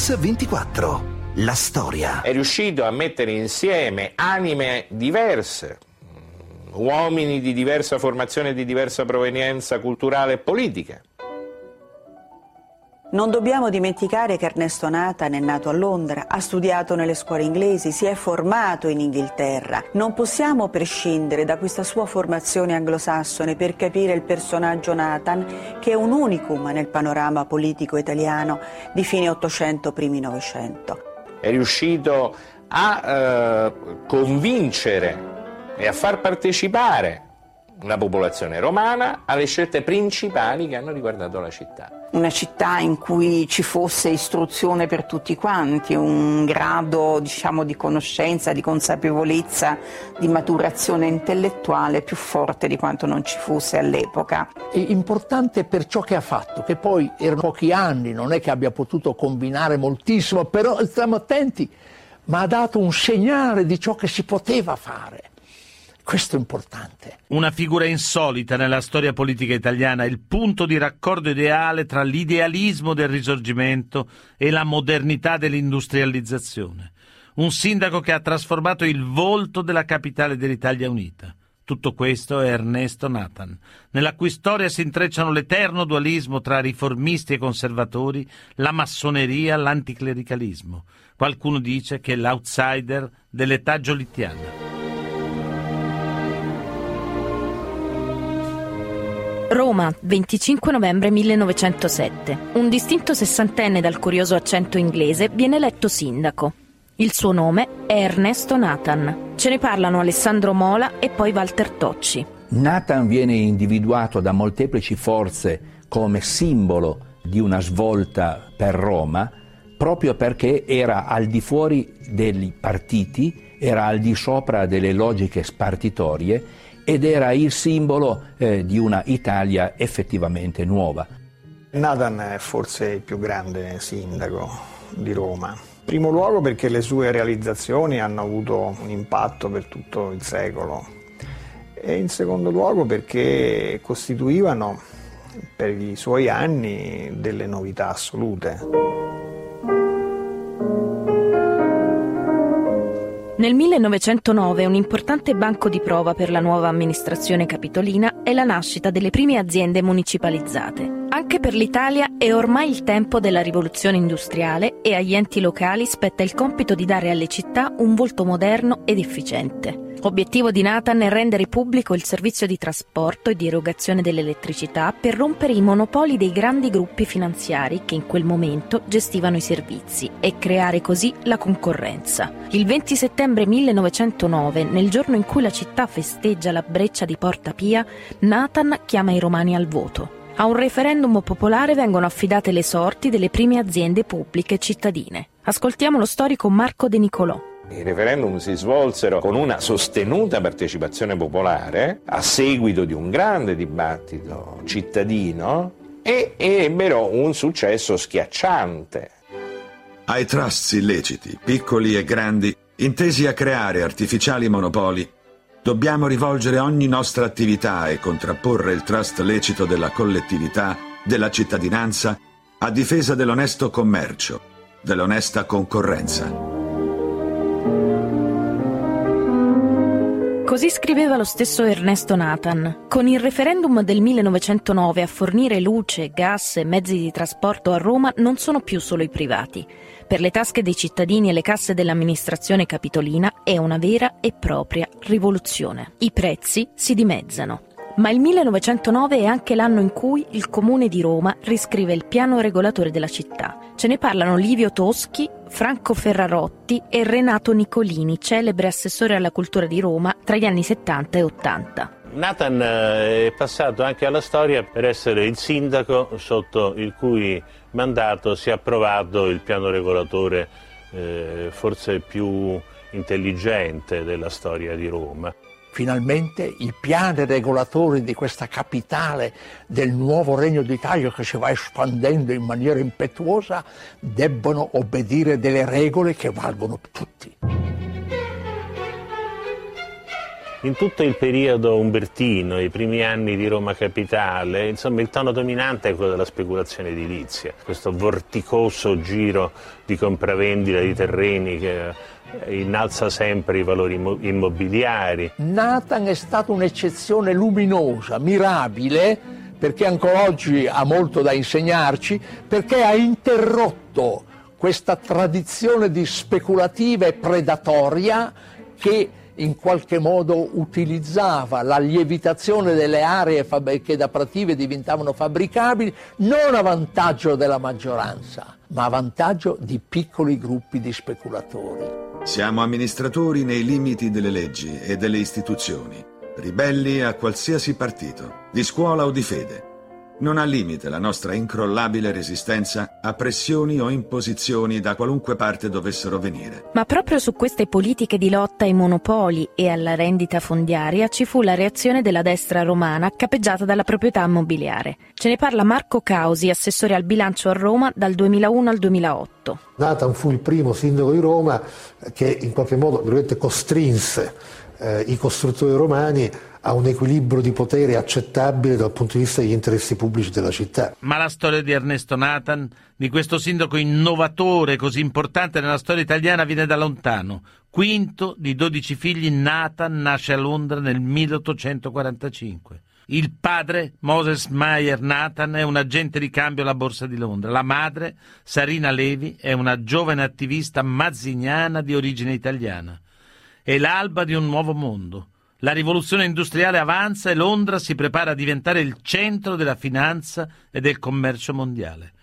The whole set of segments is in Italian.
Mix24. La storia. È riuscito a mettere insieme anime diverse, uomini di diversa formazione, di diversa provenienza culturale e politica. Non dobbiamo dimenticare che Ernesto Nathan è nato a Londra, ha studiato nelle scuole inglesi, si è formato in Inghilterra. Non possiamo prescindere da questa sua formazione anglosassone per capire il personaggio Nathan, che è un unicum nel panorama politico italiano di fine 800, primi 900. È riuscito a eh, convincere e a far partecipare la popolazione romana alle scelte principali che hanno riguardato la città una città in cui ci fosse istruzione per tutti quanti, un grado diciamo, di conoscenza, di consapevolezza, di maturazione intellettuale più forte di quanto non ci fosse all'epoca. È importante per ciò che ha fatto, che poi erano pochi anni, non è che abbia potuto combinare moltissimo, però stiamo attenti, ma ha dato un segnale di ciò che si poteva fare. Questo è importante. Una figura insolita nella storia politica italiana, il punto di raccordo ideale tra l'idealismo del risorgimento e la modernità dell'industrializzazione. Un sindaco che ha trasformato il volto della capitale dell'Italia unita. Tutto questo è Ernesto Nathan, nella cui storia si intrecciano l'eterno dualismo tra riformisti e conservatori, la massoneria, l'anticlericalismo. Qualcuno dice che è l'outsider dell'età giolittiana. Roma, 25 novembre 1907. Un distinto sessantenne dal curioso accento inglese viene eletto sindaco. Il suo nome è Ernesto Nathan. Ce ne parlano Alessandro Mola e poi Walter Tocci. Nathan viene individuato da molteplici forze come simbolo di una svolta per Roma proprio perché era al di fuori dei partiti, era al di sopra delle logiche spartitorie ed era il simbolo eh, di una Italia effettivamente nuova. Nathan è forse il più grande sindaco di Roma. In primo luogo perché le sue realizzazioni hanno avuto un impatto per tutto il secolo e in secondo luogo perché costituivano per i suoi anni delle novità assolute. Nel 1909 un importante banco di prova per la nuova amministrazione capitolina è la nascita delle prime aziende municipalizzate. Anche per l'Italia è ormai il tempo della rivoluzione industriale e agli enti locali spetta il compito di dare alle città un volto moderno ed efficiente. Obiettivo di Nathan è rendere pubblico il servizio di trasporto e di erogazione dell'elettricità per rompere i monopoli dei grandi gruppi finanziari che in quel momento gestivano i servizi e creare così la concorrenza. Il 20 settembre 1909, nel giorno in cui la città festeggia la breccia di Porta Pia, Nathan chiama i romani al voto. A un referendum popolare vengono affidate le sorti delle prime aziende pubbliche cittadine. Ascoltiamo lo storico Marco De Nicolò. I referendum si svolsero con una sostenuta partecipazione popolare a seguito di un grande dibattito cittadino e ebbero un successo schiacciante. Ai trusts illeciti, piccoli e grandi, intesi a creare artificiali monopoli, dobbiamo rivolgere ogni nostra attività e contrapporre il trust lecito della collettività, della cittadinanza, a difesa dell'onesto commercio, dell'onesta concorrenza. Così scriveva lo stesso Ernesto Nathan. Con il referendum del 1909 a fornire luce, gas e mezzi di trasporto a Roma non sono più solo i privati. Per le tasche dei cittadini e le casse dell'amministrazione capitolina è una vera e propria rivoluzione. I prezzi si dimezzano. Ma il 1909 è anche l'anno in cui il Comune di Roma riscrive il piano regolatore della città. Ce ne parlano Livio Toschi, Franco Ferrarotti e Renato Nicolini, celebre assessore alla cultura di Roma tra gli anni 70 e 80. Nathan eh, è passato anche alla storia per essere il sindaco sotto il cui mandato si è approvato il piano regolatore eh, forse più intelligente della storia di Roma finalmente i piani regolatori di questa capitale del nuovo Regno d'Italia che si va espandendo in maniera impetuosa debbono obbedire delle regole che valgono per tutti. In tutto il periodo umbertino, i primi anni di Roma Capitale, insomma il tono dominante è quello della speculazione edilizia, questo vorticoso giro di compravendita di terreni che innalza sempre i valori immobiliari. Nathan è stata un'eccezione luminosa, mirabile, perché ancora oggi ha molto da insegnarci, perché ha interrotto questa tradizione di speculativa e predatoria che in qualche modo utilizzava la lievitazione delle aree che da prative diventavano fabbricabili non a vantaggio della maggioranza, ma a vantaggio di piccoli gruppi di speculatori. Siamo amministratori nei limiti delle leggi e delle istituzioni, ribelli a qualsiasi partito, di scuola o di fede. Non ha limite la nostra incrollabile resistenza a pressioni o imposizioni da qualunque parte dovessero venire. Ma proprio su queste politiche di lotta ai monopoli e alla rendita fondiaria ci fu la reazione della destra romana capeggiata dalla proprietà immobiliare. Ce ne parla Marco Causi, assessore al bilancio a Roma dal 2001 al 2008. Nathan fu il primo sindaco di Roma che in qualche modo costrinse eh, i costruttori romani a un equilibrio di potere accettabile dal punto di vista degli interessi pubblici della città. Ma la storia di Ernesto Nathan, di questo sindaco innovatore così importante nella storia italiana, viene da lontano. Quinto di dodici figli, Nathan nasce a Londra nel 1845. Il padre, Moses Meyer Nathan, è un agente di cambio alla Borsa di Londra. La madre, Sarina Levi, è una giovane attivista mazziniana di origine italiana. È l'alba di un nuovo mondo. La rivoluzione industriale avanza e Londra si prepara a diventare il centro della finanza e del commercio mondiale.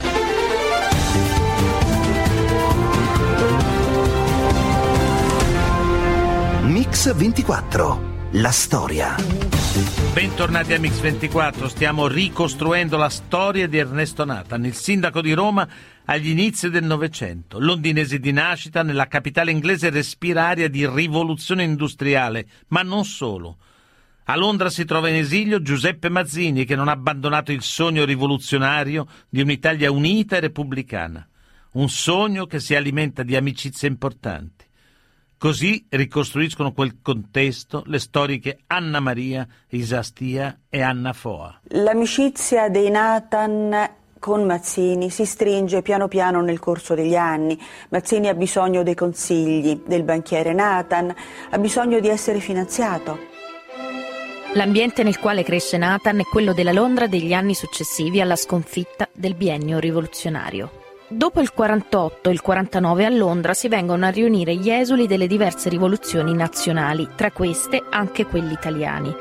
Mix 24. La storia. Bentornati a Mix24, stiamo ricostruendo la storia di Ernesto Nathan, il sindaco di Roma agli inizi del Novecento. Londinese di nascita, nella capitale inglese respira aria di rivoluzione industriale, ma non solo. A Londra si trova in esilio Giuseppe Mazzini, che non ha abbandonato il sogno rivoluzionario di un'Italia unita e repubblicana. Un sogno che si alimenta di amicizie importanti. Così ricostruiscono quel contesto le storiche Anna Maria, Isastia e Anna Foa. L'amicizia dei Nathan con Mazzini si stringe piano piano nel corso degli anni. Mazzini ha bisogno dei consigli del banchiere Nathan, ha bisogno di essere finanziato. L'ambiente nel quale cresce Nathan è quello della Londra degli anni successivi alla sconfitta del biennio rivoluzionario. Dopo il 48 e il 49 a Londra si vengono a riunire gli esuli delle diverse rivoluzioni nazionali, tra queste anche quelli italiani.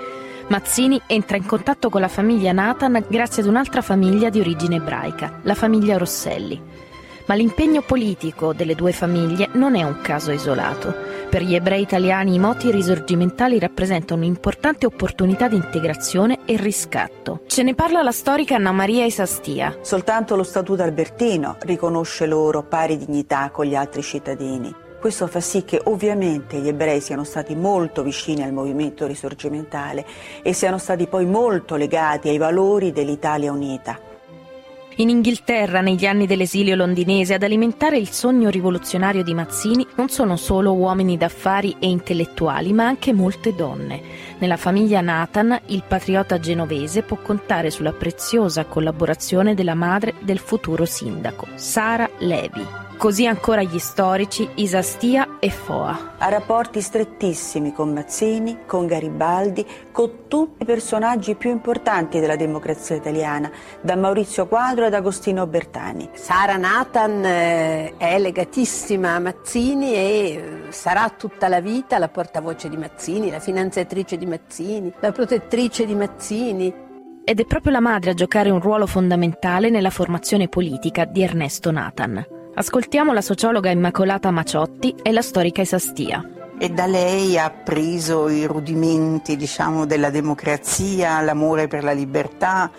Mazzini entra in contatto con la famiglia Nathan grazie ad un'altra famiglia di origine ebraica, la famiglia Rosselli. Ma l'impegno politico delle due famiglie non è un caso isolato. Per gli ebrei italiani i moti risorgimentali rappresentano un'importante opportunità di integrazione e riscatto. Ce ne parla la storica Anna Maria Isastia. Soltanto lo Statuto Albertino riconosce loro pari dignità con gli altri cittadini. Questo fa sì che ovviamente gli ebrei siano stati molto vicini al movimento risorgimentale e siano stati poi molto legati ai valori dell'Italia unita. In Inghilterra, negli anni dell'esilio londinese, ad alimentare il sogno rivoluzionario di Mazzini non sono solo uomini d'affari e intellettuali, ma anche molte donne. Nella famiglia Nathan, il patriota genovese può contare sulla preziosa collaborazione della madre del futuro sindaco, Sara Levi. Così ancora gli storici Isastia e Foa. Ha rapporti strettissimi con Mazzini, con Garibaldi, con tutti i personaggi più importanti della democrazia italiana, da Maurizio Quadro ad Agostino Bertani. Sara Nathan eh, è legatissima a Mazzini e eh, sarà tutta la vita la portavoce di Mazzini, la finanziatrice di Mazzini, la protettrice di Mazzini. Ed è proprio la madre a giocare un ruolo fondamentale nella formazione politica di Ernesto Nathan. Ascoltiamo la sociologa Immacolata Maciotti e la storica Esastia. E da lei ha preso i rudimenti, diciamo, della democrazia, l'amore per la libertà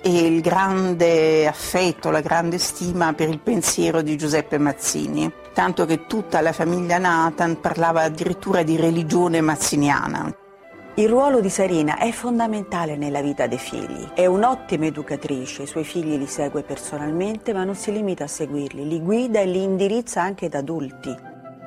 e il grande affetto, la grande stima per il pensiero di Giuseppe Mazzini. Tanto che tutta la famiglia Nathan parlava addirittura di religione mazziniana. Il ruolo di Sarina è fondamentale nella vita dei figli. È un'ottima educatrice, i suoi figli li segue personalmente, ma non si limita a seguirli, li guida e li indirizza anche da adulti.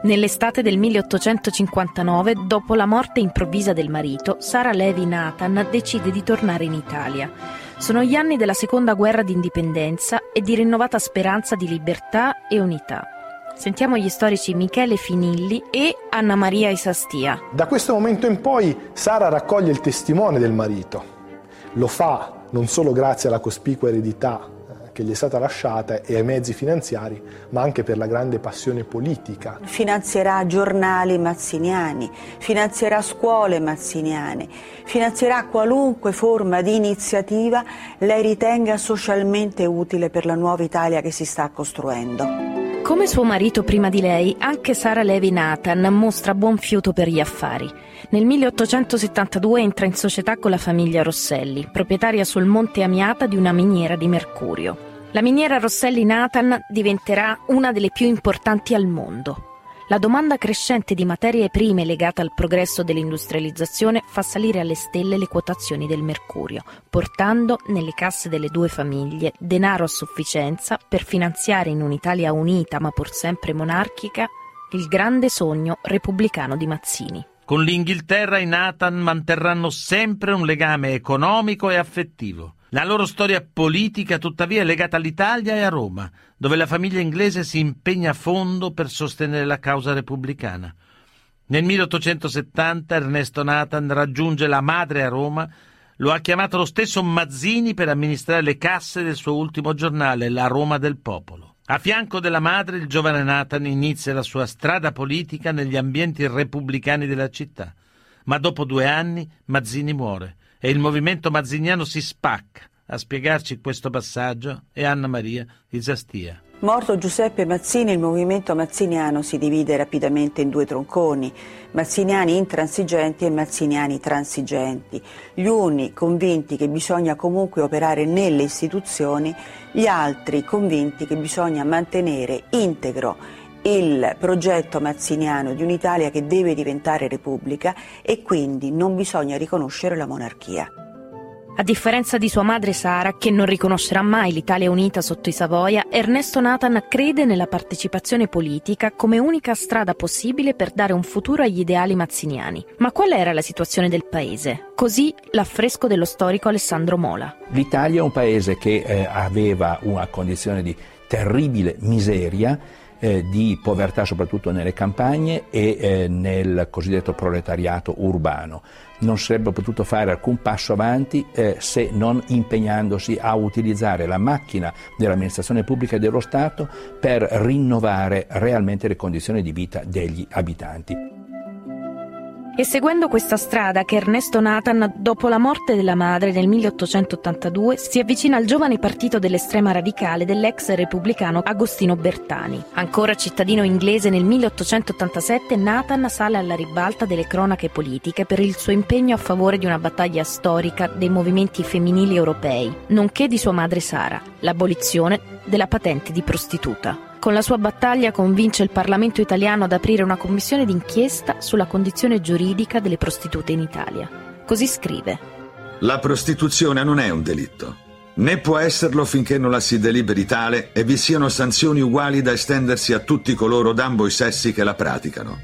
Nell'estate del 1859, dopo la morte improvvisa del marito, Sara Levi Nathan decide di tornare in Italia. Sono gli anni della seconda guerra d'indipendenza e di rinnovata speranza di libertà e unità. Sentiamo gli storici Michele Finilli e Anna Maria Isastia. Da questo momento in poi Sara raccoglie il testimone del marito. Lo fa non solo grazie alla cospicua eredità che gli è stata lasciata e ai mezzi finanziari, ma anche per la grande passione politica. Finanzierà giornali mazziniani, finanzierà scuole mazziniane, finanzierà qualunque forma di iniziativa lei ritenga socialmente utile per la nuova Italia che si sta costruendo. Come suo marito prima di lei, anche Sara Levi Nathan mostra buon fiuto per gli affari. Nel 1872 entra in società con la famiglia Rosselli, proprietaria sul Monte Amiata di una miniera di mercurio. La miniera Rosselli Nathan diventerà una delle più importanti al mondo. La domanda crescente di materie prime legata al progresso dell'industrializzazione fa salire alle stelle le quotazioni del mercurio, portando nelle casse delle due famiglie denaro a sufficienza per finanziare in un'Italia unita ma pur sempre monarchica il grande sogno repubblicano di Mazzini. Con l'Inghilterra i Nathan manterranno sempre un legame economico e affettivo. La loro storia politica tuttavia è legata all'Italia e a Roma, dove la famiglia inglese si impegna a fondo per sostenere la causa repubblicana. Nel 1870 Ernesto Nathan raggiunge la madre a Roma, lo ha chiamato lo stesso Mazzini per amministrare le casse del suo ultimo giornale, La Roma del Popolo. A fianco della madre il giovane Nathan inizia la sua strada politica negli ambienti repubblicani della città, ma dopo due anni Mazzini muore e il movimento mazziniano si spacca. A spiegarci questo passaggio è Anna Maria Isastia. Morto Giuseppe Mazzini, il movimento mazziniano si divide rapidamente in due tronconi, mazziniani intransigenti e mazziniani transigenti. Gli uni convinti che bisogna comunque operare nelle istituzioni, gli altri convinti che bisogna mantenere integro il progetto mazziniano di un'Italia che deve diventare repubblica e quindi non bisogna riconoscere la monarchia. A differenza di sua madre Sara, che non riconoscerà mai l'Italia unita sotto i Savoia, Ernesto Nathan crede nella partecipazione politica come unica strada possibile per dare un futuro agli ideali mazziniani. Ma qual era la situazione del paese? Così l'affresco dello storico Alessandro Mola. L'Italia è un paese che eh, aveva una condizione di terribile miseria eh, di povertà soprattutto nelle campagne e eh, nel cosiddetto proletariato urbano. Non sarebbe potuto fare alcun passo avanti eh, se non impegnandosi a utilizzare la macchina dell'amministrazione pubblica e dello Stato per rinnovare realmente le condizioni di vita degli abitanti. E seguendo questa strada che Ernesto Nathan, dopo la morte della madre nel 1882, si avvicina al giovane partito dell'estrema radicale dell'ex repubblicano Agostino Bertani. Ancora cittadino inglese nel 1887, Nathan sale alla ribalta delle cronache politiche per il suo impegno a favore di una battaglia storica dei movimenti femminili europei, nonché di sua madre Sara, l'abolizione della patente di prostituta. Con la sua battaglia convince il Parlamento italiano ad aprire una commissione d'inchiesta sulla condizione giuridica delle prostitute in Italia. Così scrive. La prostituzione non è un delitto, né può esserlo finché non la si deliberi tale e vi siano sanzioni uguali da estendersi a tutti coloro d'ambo i sessi che la praticano.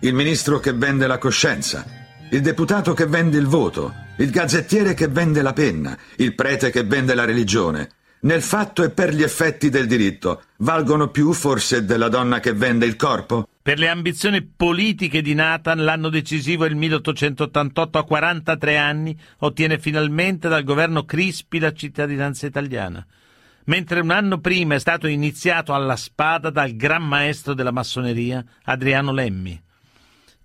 Il ministro che vende la coscienza, il deputato che vende il voto, il gazzettiere che vende la penna, il prete che vende la religione, nel fatto e per gli effetti del diritto, valgono più forse della donna che vende il corpo? Per le ambizioni politiche di Nathan, l'anno decisivo è il 1888, a 43 anni, ottiene finalmente dal governo Crispi la cittadinanza italiana. Mentre un anno prima è stato iniziato alla spada dal gran maestro della massoneria, Adriano Lemmi.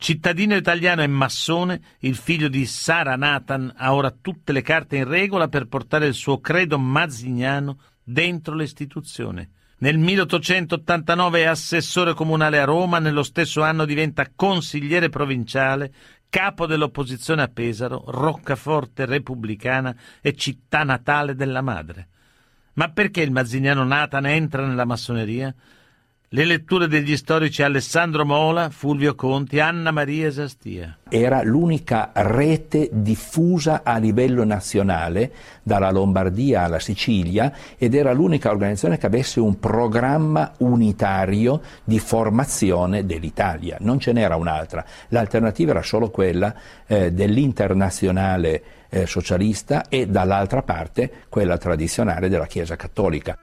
Cittadino italiano e massone, il figlio di Sara Nathan ha ora tutte le carte in regola per portare il suo credo mazziniano dentro l'istituzione. Nel 1889 è assessore comunale a Roma, nello stesso anno diventa consigliere provinciale, capo dell'opposizione a Pesaro, roccaforte repubblicana e città natale della madre. Ma perché il mazziniano Nathan entra nella massoneria? Le letture degli storici Alessandro Mola, Fulvio Conti, Anna Maria Sastia. Era l'unica rete diffusa a livello nazionale, dalla Lombardia alla Sicilia, ed era l'unica organizzazione che avesse un programma unitario di formazione dell'Italia. Non ce n'era un'altra. L'alternativa era solo quella eh, dell'internazionale eh, socialista e dall'altra parte quella tradizionale della Chiesa cattolica.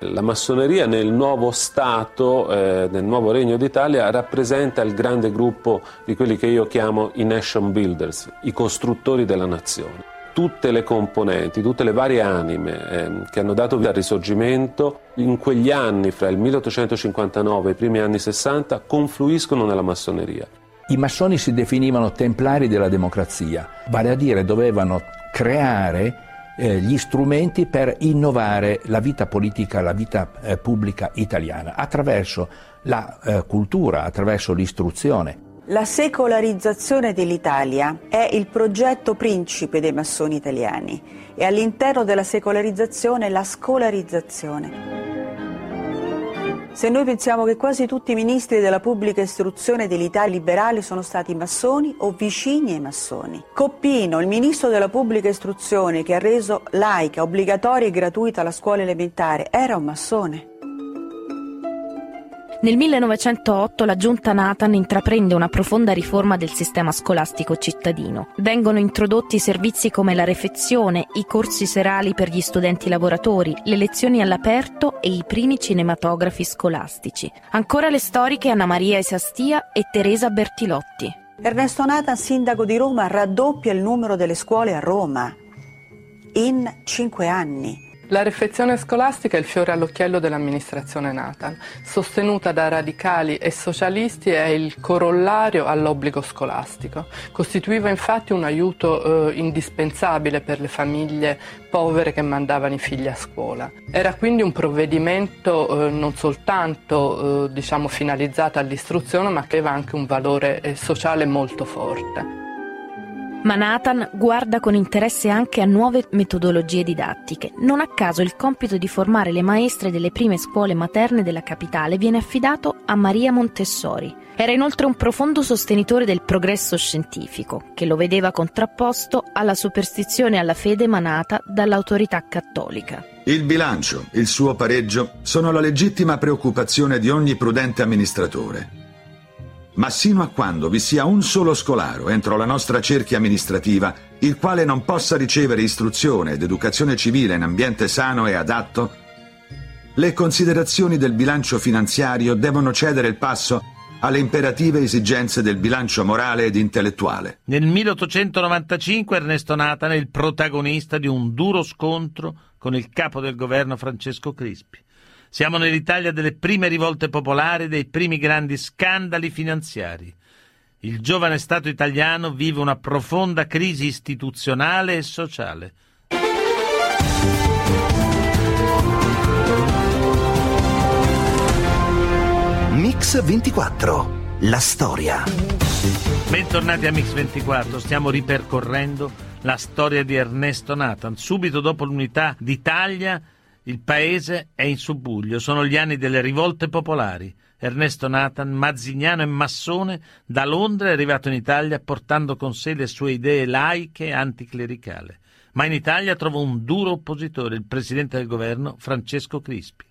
La massoneria nel nuovo Stato, eh, nel nuovo Regno d'Italia, rappresenta il grande gruppo di quelli che io chiamo i nation builders, i costruttori della nazione. Tutte le componenti, tutte le varie anime eh, che hanno dato vita al risorgimento, in quegli anni, fra il 1859 e i primi anni 60, confluiscono nella massoneria. I massoni si definivano templari della democrazia, vale a dire dovevano creare eh, gli strumenti per innovare la vita politica, la vita eh, pubblica italiana attraverso la eh, cultura, attraverso l'istruzione. La secolarizzazione dell'Italia è il progetto principe dei massoni italiani e all'interno della secolarizzazione la scolarizzazione. Se noi pensiamo che quasi tutti i ministri della pubblica istruzione dell'Italia liberale sono stati massoni o vicini ai massoni. Coppino, il ministro della pubblica istruzione che ha reso laica, obbligatoria e gratuita la scuola elementare, era un massone. Nel 1908 la giunta Nathan intraprende una profonda riforma del sistema scolastico cittadino. Vengono introdotti servizi come la refezione, i corsi serali per gli studenti lavoratori, le lezioni all'aperto e i primi cinematografi scolastici. Ancora le storiche Anna Maria Esastia e Teresa Bertilotti. Ernesto Nathan, sindaco di Roma, raddoppia il numero delle scuole a Roma in cinque anni. La refezione scolastica è il fiore all'occhiello dell'amministrazione Nathan. Sostenuta da radicali e socialisti è il corollario all'obbligo scolastico. Costituiva infatti un aiuto eh, indispensabile per le famiglie povere che mandavano i figli a scuola. Era quindi un provvedimento eh, non soltanto eh, diciamo, finalizzato all'istruzione ma che aveva anche un valore eh, sociale molto forte. Ma Nathan guarda con interesse anche a nuove metodologie didattiche. Non a caso il compito di formare le maestre delle prime scuole materne della capitale viene affidato a Maria Montessori. Era inoltre un profondo sostenitore del progresso scientifico, che lo vedeva contrapposto alla superstizione e alla fede emanata dall'autorità cattolica. Il bilancio, il suo pareggio, sono la legittima preoccupazione di ogni prudente amministratore ma sino a quando vi sia un solo scolaro entro la nostra cerchia amministrativa, il quale non possa ricevere istruzione ed educazione civile in ambiente sano e adatto, le considerazioni del bilancio finanziario devono cedere il passo alle imperative esigenze del bilancio morale ed intellettuale. Nel 1895 Ernesto Nathan è il protagonista di un duro scontro con il capo del governo Francesco Crispi. Siamo nell'Italia delle prime rivolte popolari, dei primi grandi scandali finanziari. Il giovane Stato italiano vive una profonda crisi istituzionale e sociale. Mix 24, la storia. Bentornati a Mix 24, stiamo ripercorrendo la storia di Ernesto Nathan. Subito dopo l'unità d'Italia il paese è in subbuglio, sono gli anni delle rivolte popolari. Ernesto Nathan, mazzignano e massone, da Londra è arrivato in Italia portando con sé le sue idee laiche e anticlericali. Ma in Italia trova un duro oppositore, il presidente del governo Francesco Crispi.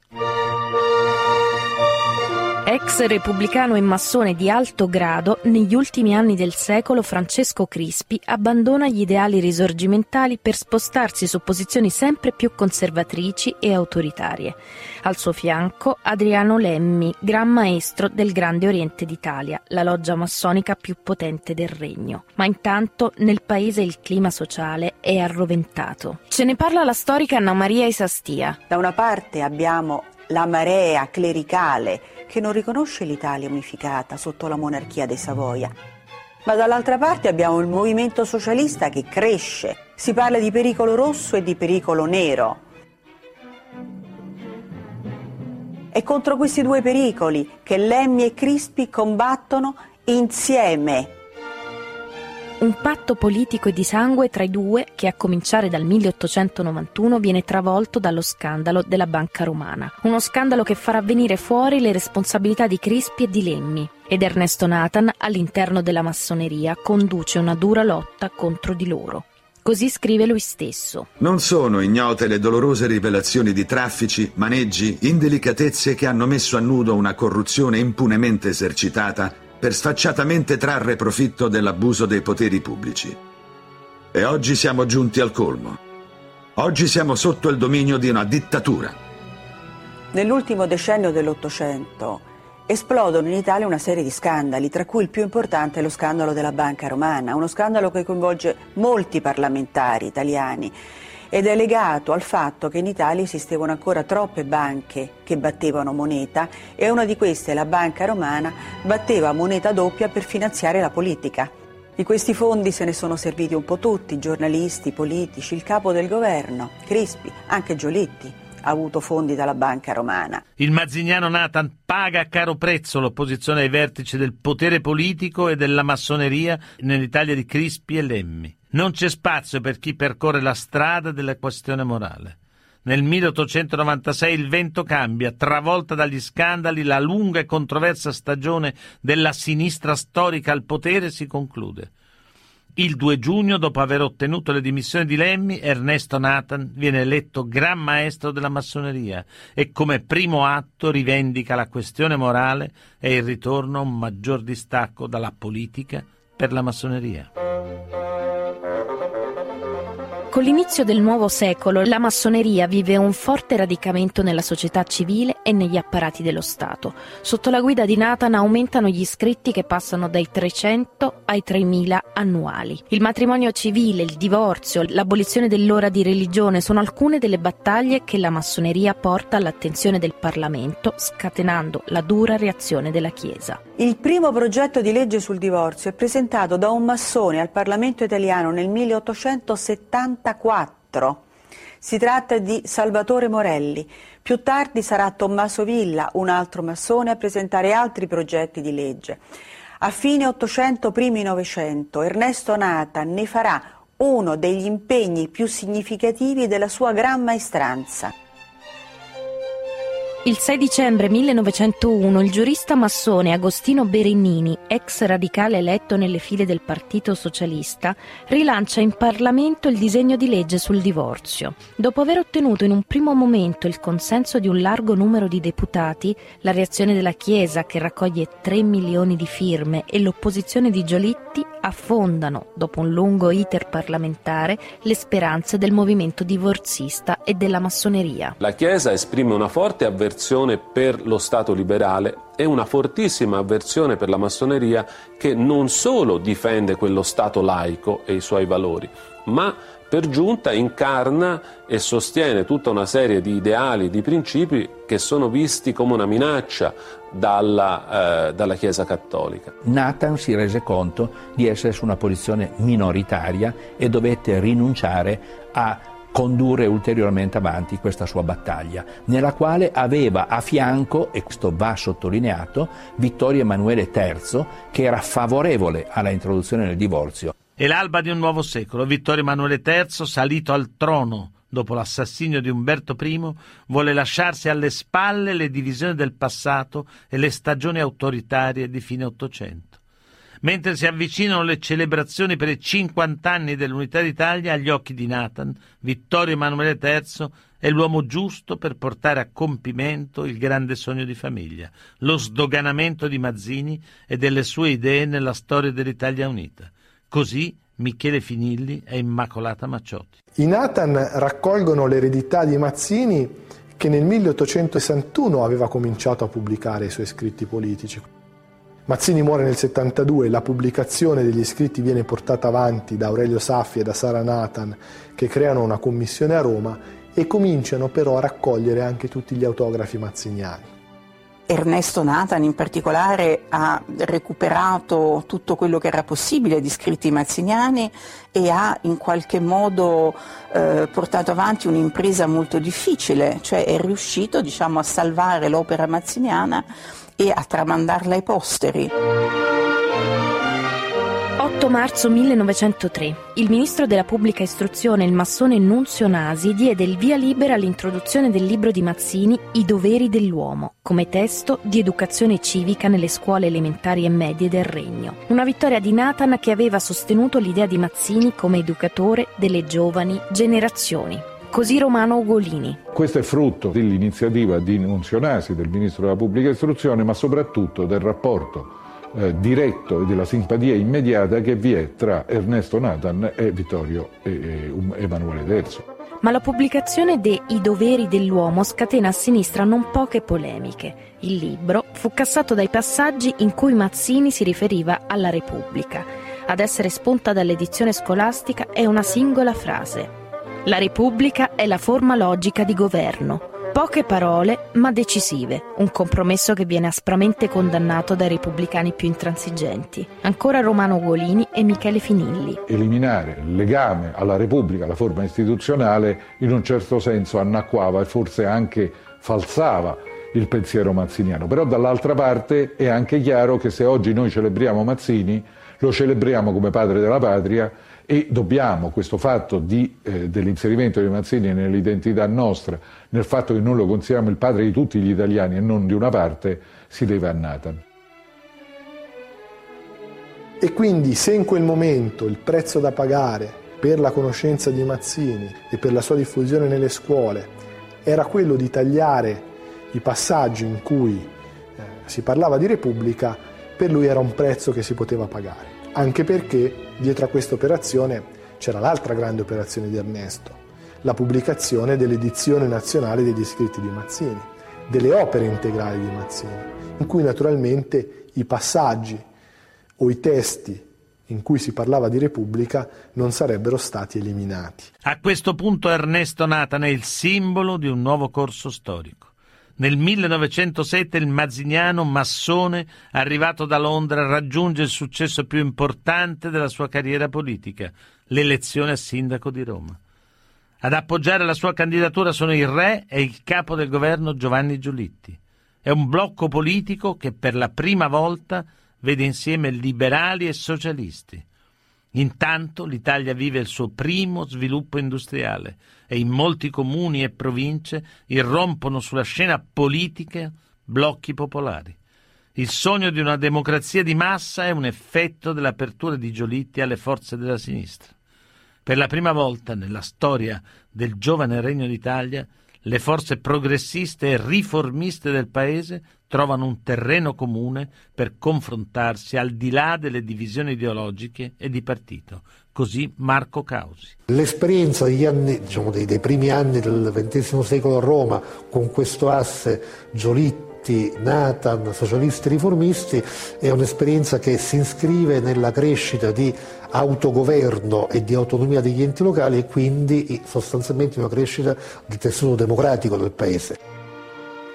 Ex repubblicano e massone di alto grado, negli ultimi anni del secolo Francesco Crispi abbandona gli ideali risorgimentali per spostarsi su posizioni sempre più conservatrici e autoritarie. Al suo fianco Adriano Lemmi, gran maestro del Grande Oriente d'Italia, la loggia massonica più potente del regno. Ma intanto nel paese il clima sociale è arroventato. Ce ne parla la storica Anna Maria Isastia. Da una parte abbiamo la marea clericale che non riconosce l'Italia unificata sotto la monarchia dei Savoia. Ma dall'altra parte abbiamo il movimento socialista che cresce. Si parla di pericolo rosso e di pericolo nero. È contro questi due pericoli che Lemmi e Crispi combattono insieme. Un patto politico e di sangue tra i due che a cominciare dal 1891 viene travolto dallo scandalo della Banca Romana. Uno scandalo che farà venire fuori le responsabilità di Crispi e di Lemmi. Ed Ernesto Nathan, all'interno della massoneria, conduce una dura lotta contro di loro. Così scrive lui stesso. Non sono ignote le dolorose rivelazioni di traffici, maneggi, indelicatezze che hanno messo a nudo una corruzione impunemente esercitata per sfacciatamente trarre profitto dell'abuso dei poteri pubblici. E oggi siamo giunti al colmo. Oggi siamo sotto il dominio di una dittatura. Nell'ultimo decennio dell'Ottocento esplodono in Italia una serie di scandali, tra cui il più importante è lo scandalo della Banca Romana, uno scandalo che coinvolge molti parlamentari italiani ed è legato al fatto che in Italia esistevano ancora troppe banche che battevano moneta e una di queste, la Banca Romana, batteva moneta doppia per finanziare la politica. Di questi fondi se ne sono serviti un po' tutti, giornalisti, politici, il capo del governo, Crispi, anche Giolitti ha avuto fondi dalla banca romana. Il mazziniano Nathan paga a caro prezzo l'opposizione ai vertici del potere politico e della massoneria nell'Italia di Crispi e Lemmi. Non c'è spazio per chi percorre la strada della questione morale. Nel 1896 il vento cambia, travolta dagli scandali, la lunga e controversa stagione della sinistra storica al potere si conclude. Il 2 giugno, dopo aver ottenuto le dimissioni di Lemmi, Ernesto Nathan viene eletto Gran Maestro della Massoneria e come primo atto rivendica la questione morale e il ritorno a un maggior distacco dalla politica per la massoneria. Con l'inizio del nuovo secolo la massoneria vive un forte radicamento nella società civile e negli apparati dello Stato. Sotto la guida di Nathan aumentano gli iscritti che passano dai 300 ai 3.000 annuali. Il matrimonio civile, il divorzio, l'abolizione dell'ora di religione sono alcune delle battaglie che la massoneria porta all'attenzione del Parlamento, scatenando la dura reazione della Chiesa. Il primo progetto di legge sul divorzio è presentato da un massone al Parlamento italiano nel 1870 1984. Si tratta di Salvatore Morelli. Più tardi sarà Tommaso Villa, un altro massone, a presentare altri progetti di legge. A fine Ottocento, primi Novecento, Ernesto Nata ne farà uno degli impegni più significativi della sua gran maestranza. Il 6 dicembre 1901 il giurista massone Agostino Berennini, ex radicale eletto nelle file del Partito Socialista, rilancia in Parlamento il disegno di legge sul divorzio. Dopo aver ottenuto in un primo momento il consenso di un largo numero di deputati, la reazione della Chiesa, che raccoglie 3 milioni di firme, e l'opposizione di Giolitti affondano, dopo un lungo iter parlamentare, le speranze del movimento divorzista e della massoneria. La Chiesa esprime una forte avversione avversione per lo Stato liberale e una fortissima avversione per la massoneria che non solo difende quello Stato laico e i suoi valori, ma per giunta incarna e sostiene tutta una serie di ideali, di principi che sono visti come una minaccia dalla, eh, dalla, Chiesa cattolica. Nathan si rese conto di essere su una posizione minoritaria e dovette rinunciare a condurre ulteriormente avanti questa sua battaglia, nella quale aveva a fianco, e questo va sottolineato, Vittorio Emanuele III, che era favorevole alla introduzione del divorzio. È l'alba di un nuovo secolo. Vittorio Emanuele III, salito al trono dopo l'assassinio di Umberto I, vuole lasciarsi alle spalle le divisioni del passato e le stagioni autoritarie di fine Ottocento. Mentre si avvicinano le celebrazioni per i 50 anni dell'Unità d'Italia, agli occhi di Nathan, Vittorio Emanuele III è l'uomo giusto per portare a compimento il grande sogno di famiglia, lo sdoganamento di Mazzini e delle sue idee nella storia dell'Italia Unita. Così Michele Finilli e Immacolata Macciotti. I Nathan raccolgono l'eredità di Mazzini che nel 1861 aveva cominciato a pubblicare i suoi scritti politici. Mazzini muore nel 72, la pubblicazione degli scritti viene portata avanti da Aurelio Saffi e da Sara Nathan che creano una commissione a Roma e cominciano però a raccogliere anche tutti gli autografi mazziniani. Ernesto Nathan in particolare ha recuperato tutto quello che era possibile di scritti mazziniani e ha in qualche modo eh, portato avanti un'impresa molto difficile, cioè è riuscito diciamo, a salvare l'opera mazziniana e a tramandarla ai posteri. Otto 8 marzo 1903, il ministro della pubblica istruzione, il massone Nunzio Nasi, diede il via libera all'introduzione del libro di Mazzini I doveri dell'uomo, come testo di educazione civica nelle scuole elementari e medie del Regno. Una vittoria di Nathan che aveva sostenuto l'idea di Mazzini come educatore delle giovani generazioni. Così Romano Ugolini. Questo è frutto dell'iniziativa di Nunzio Nasi, del ministro della pubblica istruzione, ma soprattutto del rapporto eh, diretto e della simpatia immediata che vi è tra Ernesto Nathan e Vittorio e, e Emanuele III. Ma la pubblicazione de I doveri dell'uomo scatena a sinistra non poche polemiche. Il libro fu cassato dai passaggi in cui Mazzini si riferiva alla Repubblica. Ad essere spunta dall'edizione scolastica è una singola frase. La Repubblica è la forma logica di governo, Poche parole, ma decisive, un compromesso che viene aspramente condannato dai repubblicani più intransigenti. Ancora Romano Ugolini e Michele Finilli. Eliminare il legame alla Repubblica, alla forma istituzionale, in un certo senso annacquava e forse anche falsava il pensiero mazziniano. Però dall'altra parte è anche chiaro che se oggi noi celebriamo Mazzini, lo celebriamo come padre della patria e dobbiamo questo fatto di, eh, dell'inserimento di Mazzini nell'identità nostra, nel fatto che noi lo consideriamo il padre di tutti gli italiani e non di una parte, si deve a Nathan. E quindi se in quel momento il prezzo da pagare per la conoscenza di Mazzini e per la sua diffusione nelle scuole era quello di tagliare i passaggi in cui eh, si parlava di Repubblica, per lui era un prezzo che si poteva pagare anche perché dietro a questa operazione c'era l'altra grande operazione di Ernesto, la pubblicazione dell'edizione nazionale degli scritti di Mazzini, delle opere integrali di Mazzini, in cui naturalmente i passaggi o i testi in cui si parlava di Repubblica non sarebbero stati eliminati. A questo punto Ernesto Nathan è il simbolo di un nuovo corso storico. Nel 1907 il mazziniano massone, arrivato da Londra, raggiunge il successo più importante della sua carriera politica, l'elezione a sindaco di Roma. Ad appoggiare la sua candidatura sono il re e il capo del governo Giovanni Giulitti. È un blocco politico che per la prima volta vede insieme liberali e socialisti. Intanto l'Italia vive il suo primo sviluppo industriale e in molti comuni e province irrompono sulla scena politica blocchi popolari. Il sogno di una democrazia di massa è un effetto dell'apertura di Giolitti alle forze della sinistra. Per la prima volta nella storia del giovane Regno d'Italia, le forze progressiste e riformiste del Paese trovano un terreno comune per confrontarsi al di là delle divisioni ideologiche e di partito. Così Marco Causi. L'esperienza anni, diciamo, dei, dei primi anni del XX secolo a Roma, con questo asse Giolitti, Nathan, socialisti riformisti, è un'esperienza che si iscrive nella crescita di autogoverno e di autonomia degli enti locali e quindi sostanzialmente una crescita del tessuto democratico del Paese.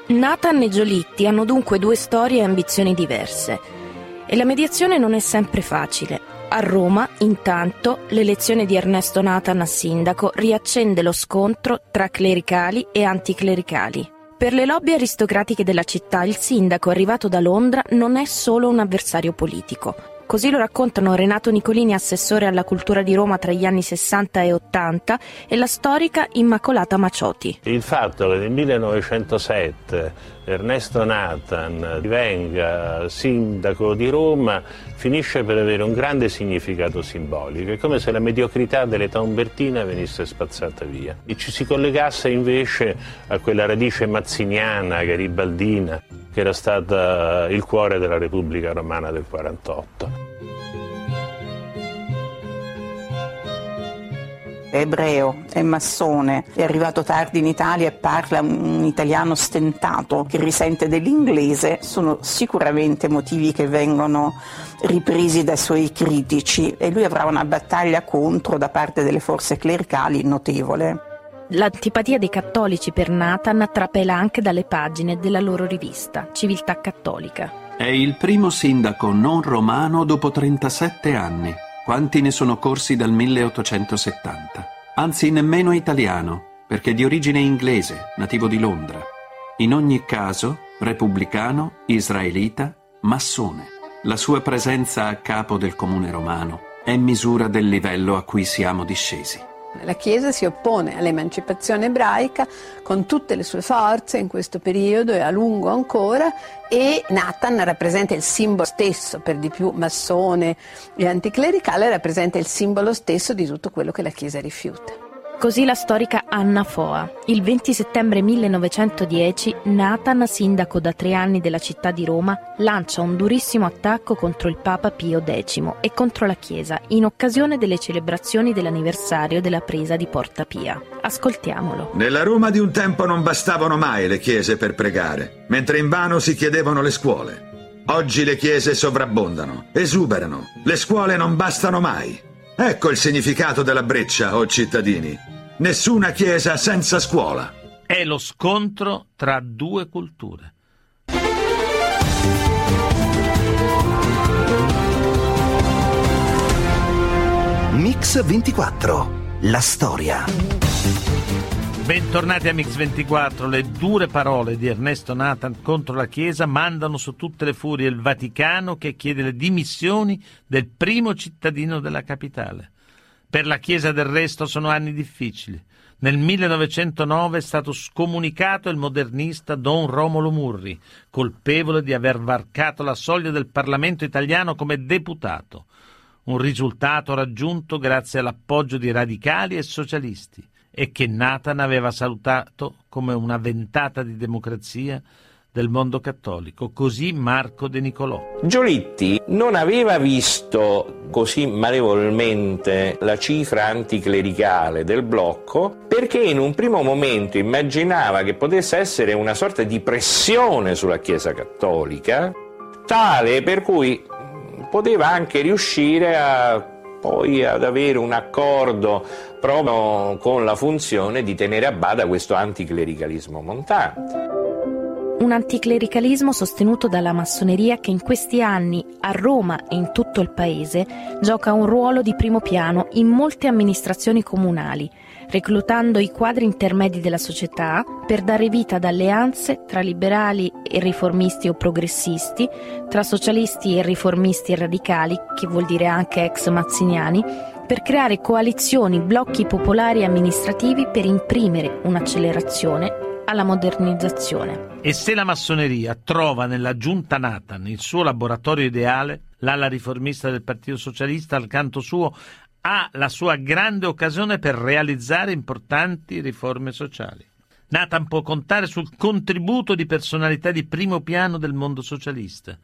Nathan e Giolitti hanno dunque due storie e ambizioni diverse e la mediazione non è sempre facile. A Roma, intanto, l'elezione di Ernesto Nathan a sindaco riaccende lo scontro tra clericali e anticlericali. Per le lobby aristocratiche della città, il sindaco arrivato da Londra non è solo un avversario politico, Così lo raccontano Renato Nicolini, assessore alla cultura di Roma tra gli anni 60 e 80, e la storica Immacolata Macioti. Il fatto che nel 1907 Ernesto Nathan divenga sindaco di Roma finisce per avere un grande significato simbolico, è come se la mediocrità dell'età umbertina venisse spazzata via e ci si collegasse invece a quella radice mazziniana, garibaldina, che era stata il cuore della Repubblica Romana del 48. È ebreo, è massone, è arrivato tardi in Italia e parla un italiano stentato che risente dell'inglese, sono sicuramente motivi che vengono ripresi dai suoi critici e lui avrà una battaglia contro da parte delle forze clericali notevole. L'antipatia dei cattolici per Nathan trapela anche dalle pagine della loro rivista, Civiltà Cattolica. È il primo sindaco non romano dopo 37 anni. Quanti ne sono corsi dal 1870? Anzi, nemmeno italiano, perché di origine inglese, nativo di Londra. In ogni caso, repubblicano, israelita, massone. La sua presenza a capo del comune romano è misura del livello a cui siamo discesi. La Chiesa si oppone all'emancipazione ebraica con tutte le sue forze in questo periodo e a lungo ancora e Nathan rappresenta il simbolo stesso, per di più massone e anticlericale, rappresenta il simbolo stesso di tutto quello che la Chiesa rifiuta. Così la storica Anna Foa. Il 20 settembre 1910 Nathan, sindaco da tre anni della città di Roma, lancia un durissimo attacco contro il Papa Pio X e contro la Chiesa in occasione delle celebrazioni dell'anniversario della presa di Porta Pia. Ascoltiamolo. Nella Roma di un tempo non bastavano mai le chiese per pregare, mentre invano si chiedevano le scuole. Oggi le chiese sovrabbondano, esuberano, le scuole non bastano mai. Ecco il significato della breccia, o oh cittadini. Nessuna chiesa senza scuola. È lo scontro tra due culture. Mix 24. La storia. Bentornati a Mix24. Le dure parole di Ernesto Nathan contro la Chiesa mandano su tutte le furie il Vaticano che chiede le dimissioni del primo cittadino della capitale. Per la Chiesa del resto sono anni difficili. Nel 1909 è stato scomunicato il modernista Don Romolo Murri, colpevole di aver varcato la soglia del Parlamento italiano come deputato. Un risultato raggiunto grazie all'appoggio di radicali e socialisti e che Nathan aveva salutato come una ventata di democrazia del mondo cattolico, così Marco De Nicolò. Giolitti non aveva visto così malevolmente la cifra anticlericale del blocco perché in un primo momento immaginava che potesse essere una sorta di pressione sulla Chiesa cattolica, tale per cui poteva anche riuscire a poi ad avere un accordo proprio con la funzione di tenere a bada questo anticlericalismo montante. Un anticlericalismo sostenuto dalla massoneria che in questi anni a Roma e in tutto il paese gioca un ruolo di primo piano in molte amministrazioni comunali, reclutando i quadri intermedi della società per dare vita ad alleanze tra liberali e riformisti o progressisti, tra socialisti e riformisti e radicali, che vuol dire anche ex mazziniani, per creare coalizioni, blocchi popolari e amministrativi per imprimere un'accelerazione alla modernizzazione. E se la massoneria trova nella giunta Nathan il suo laboratorio ideale, l'ala riformista del Partito Socialista al canto suo ha la sua grande occasione per realizzare importanti riforme sociali. Nathan può contare sul contributo di personalità di primo piano del mondo socialista.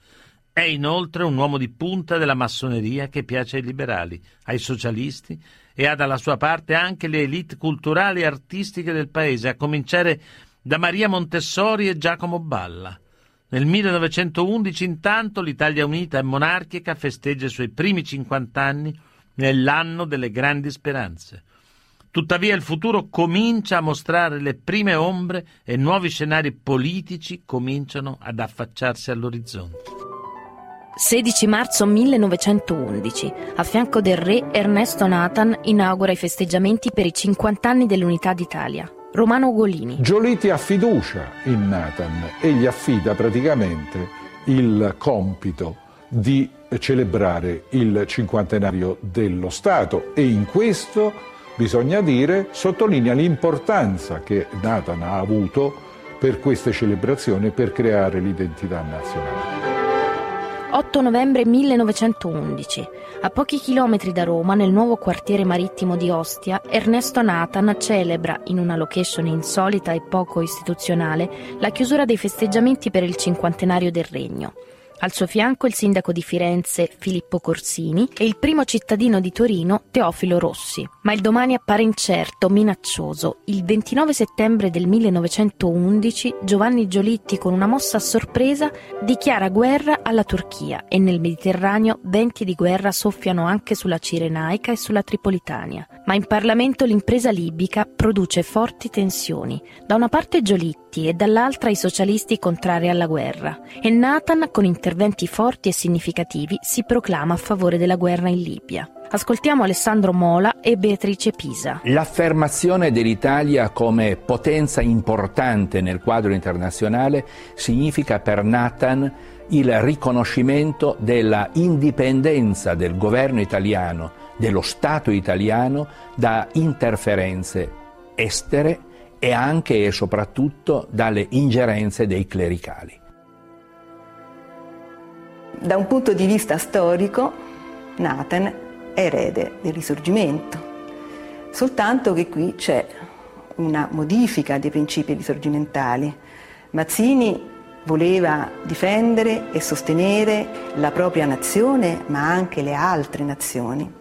È inoltre un uomo di punta della massoneria che piace ai liberali, ai socialisti e ha dalla sua parte anche le elite culturali e artistiche del paese, a cominciare da Maria Montessori e Giacomo Balla. Nel 1911 intanto l'Italia unita e monarchica festeggia i suoi primi 50 anni nell'anno delle grandi speranze. Tuttavia il futuro comincia a mostrare le prime ombre e nuovi scenari politici cominciano ad affacciarsi all'orizzonte. 16 marzo 1911. A fianco del re, Ernesto Nathan inaugura i festeggiamenti per i 50 anni dell'Unità d'Italia. Romano Ugolini. Giolitti ha fiducia in Nathan e gli affida praticamente il compito di celebrare il cinquantenario dello Stato e in questo, bisogna dire, sottolinea l'importanza che Nathan ha avuto per queste celebrazioni per creare l'identità nazionale. 8 novembre 1911. A pochi chilometri da Roma, nel nuovo quartiere marittimo di Ostia, Ernesto Nathan celebra, in una location insolita e poco istituzionale, la chiusura dei festeggiamenti per il cinquantenario del regno. Al suo fianco il sindaco di Firenze Filippo Corsini e il primo cittadino di Torino Teofilo Rossi. Ma il domani appare incerto, minaccioso. Il 29 settembre del 1911 Giovanni Giolitti con una mossa a sorpresa dichiara guerra alla Turchia e nel Mediterraneo venti di guerra soffiano anche sulla Cirenaica e sulla Tripolitania. Ma in Parlamento l'impresa libica produce forti tensioni. Da una parte Giolitti e dall'altra i socialisti contrari alla guerra. E Nathan con interventi forti e significativi si proclama a favore della guerra in Libia. Ascoltiamo Alessandro Mola e Beatrice Pisa. L'affermazione dell'Italia come potenza importante nel quadro internazionale significa per Nathan il riconoscimento della indipendenza del governo italiano, dello Stato italiano da interferenze estere e anche e soprattutto dalle ingerenze dei clericali. Da un punto di vista storico, Nathan è erede del risorgimento, soltanto che qui c'è una modifica dei principi risorgimentali. Mazzini voleva difendere e sostenere la propria nazione, ma anche le altre nazioni.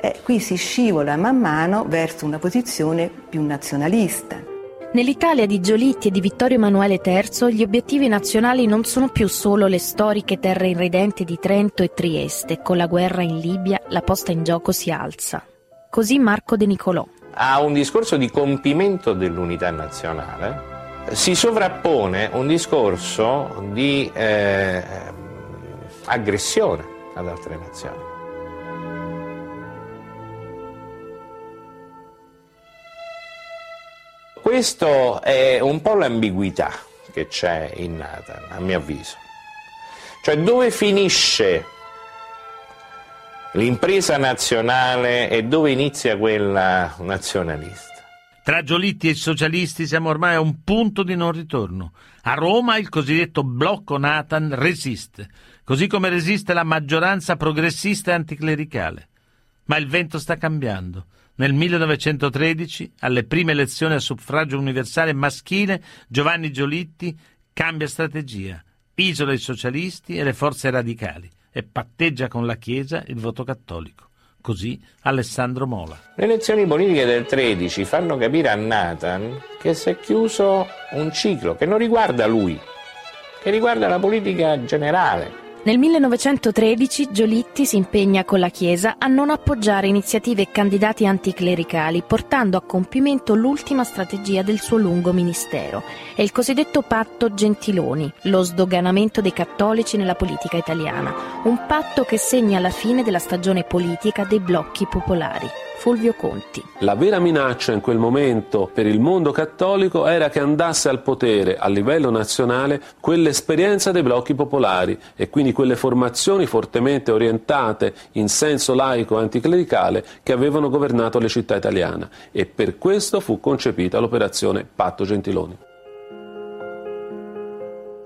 E qui si scivola man mano verso una posizione più nazionalista. Nell'Italia di Giolitti e di Vittorio Emanuele III gli obiettivi nazionali non sono più solo le storiche terre irredente di Trento e Trieste, con la guerra in Libia la posta in gioco si alza. Così Marco De Nicolò. A un discorso di compimento dell'unità nazionale si sovrappone un discorso di eh, aggressione ad altre nazioni. Questo è un po' l'ambiguità che c'è in Nathan, a mio avviso. Cioè dove finisce l'impresa nazionale e dove inizia quella nazionalista? Tra Giolitti e socialisti siamo ormai a un punto di non ritorno. A Roma il cosiddetto blocco Nathan resiste, così come resiste la maggioranza progressista e anticlericale. Ma il vento sta cambiando. Nel 1913, alle prime elezioni a suffragio universale maschile, Giovanni Giolitti cambia strategia, isola i socialisti e le forze radicali e patteggia con la Chiesa il voto cattolico. Così Alessandro Mola. Le elezioni politiche del 13 fanno capire a Nathan che si è chiuso un ciclo che non riguarda lui, che riguarda la politica generale. Nel 1913 Giolitti si impegna con la Chiesa a non appoggiare iniziative e candidati anticlericali, portando a compimento l'ultima strategia del suo lungo ministero, è il cosiddetto patto Gentiloni, lo sdoganamento dei cattolici nella politica italiana, un patto che segna la fine della stagione politica dei blocchi popolari. Fulvio Conti. La vera minaccia in quel momento per il mondo cattolico era che andasse al potere a livello nazionale quell'esperienza dei blocchi popolari e quindi quelle formazioni fortemente orientate in senso laico anticlericale che avevano governato le città italiane e per questo fu concepita l'operazione Patto Gentiloni.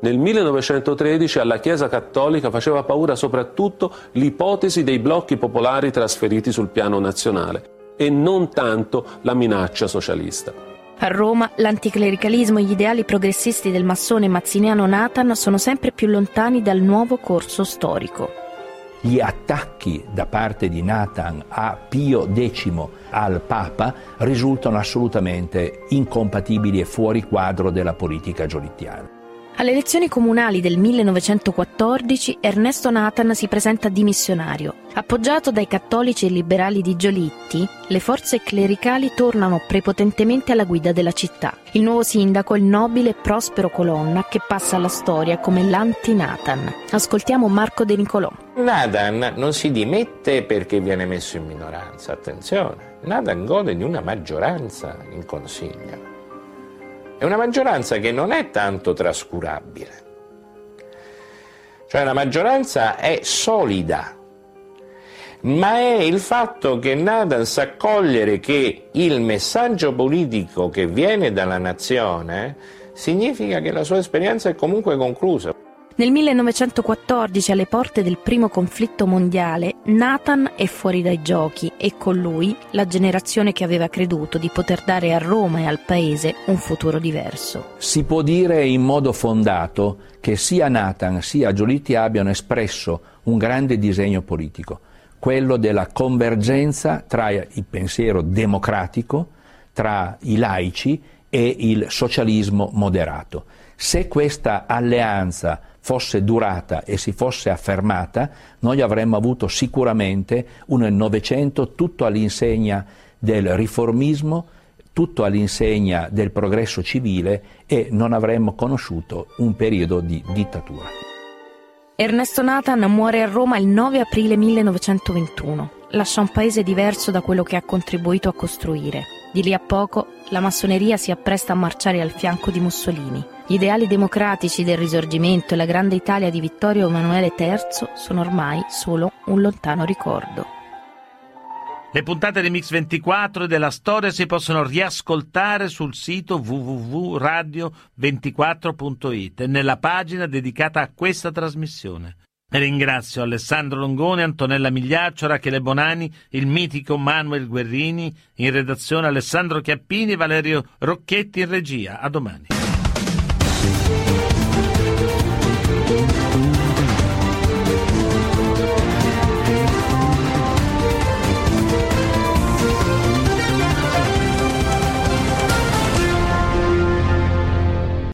Nel 1913 alla Chiesa Cattolica faceva paura soprattutto l'ipotesi dei blocchi popolari trasferiti sul piano nazionale e non tanto la minaccia socialista. A Roma l'anticlericalismo e gli ideali progressisti del massone mazziniano Nathan sono sempre più lontani dal nuovo corso storico. Gli attacchi da parte di Nathan a Pio X, al Papa, risultano assolutamente incompatibili e fuori quadro della politica giolittiana. Alle elezioni comunali del 1914 Ernesto Nathan si presenta dimissionario. Appoggiato dai cattolici e liberali di Giolitti, le forze clericali tornano prepotentemente alla guida della città. Il nuovo sindaco è il nobile Prospero Colonna che passa alla storia come l'anti-Nathan. Ascoltiamo Marco De Nicolò. Nathan non si dimette perché viene messo in minoranza, attenzione. Nathan gode di una maggioranza in consiglio. È una maggioranza che non è tanto trascurabile. Cioè la maggioranza è solida, ma è il fatto che Nathan sa cogliere che il messaggio politico che viene dalla nazione significa che la sua esperienza è comunque conclusa. Nel 1914, alle porte del primo conflitto mondiale, Nathan è fuori dai giochi e con lui la generazione che aveva creduto di poter dare a Roma e al paese un futuro diverso. Si può dire in modo fondato che sia Nathan sia Giolitti abbiano espresso un grande disegno politico, quello della convergenza tra il pensiero democratico, tra i laici e il socialismo moderato. Se questa alleanza fosse durata e si fosse affermata, noi avremmo avuto sicuramente un Novecento tutto all'insegna del riformismo, tutto all'insegna del progresso civile e non avremmo conosciuto un periodo di dittatura. Ernesto Nathan muore a Roma il 9 aprile 1921. lascia un paese diverso da quello che ha contribuito a costruire. Di lì a poco la massoneria si appresta a marciare al fianco di Mussolini. Gli ideali democratici del risorgimento e la grande Italia di Vittorio Emanuele III sono ormai solo un lontano ricordo. Le puntate di Mix 24 e della storia si possono riascoltare sul sito www.radio24.it e nella pagina dedicata a questa trasmissione. Ringrazio Alessandro Longone, Antonella Migliaccio, Rachele Bonani, il mitico Manuel Guerrini, in redazione Alessandro Chiappini Valerio Rocchetti in regia. A domani.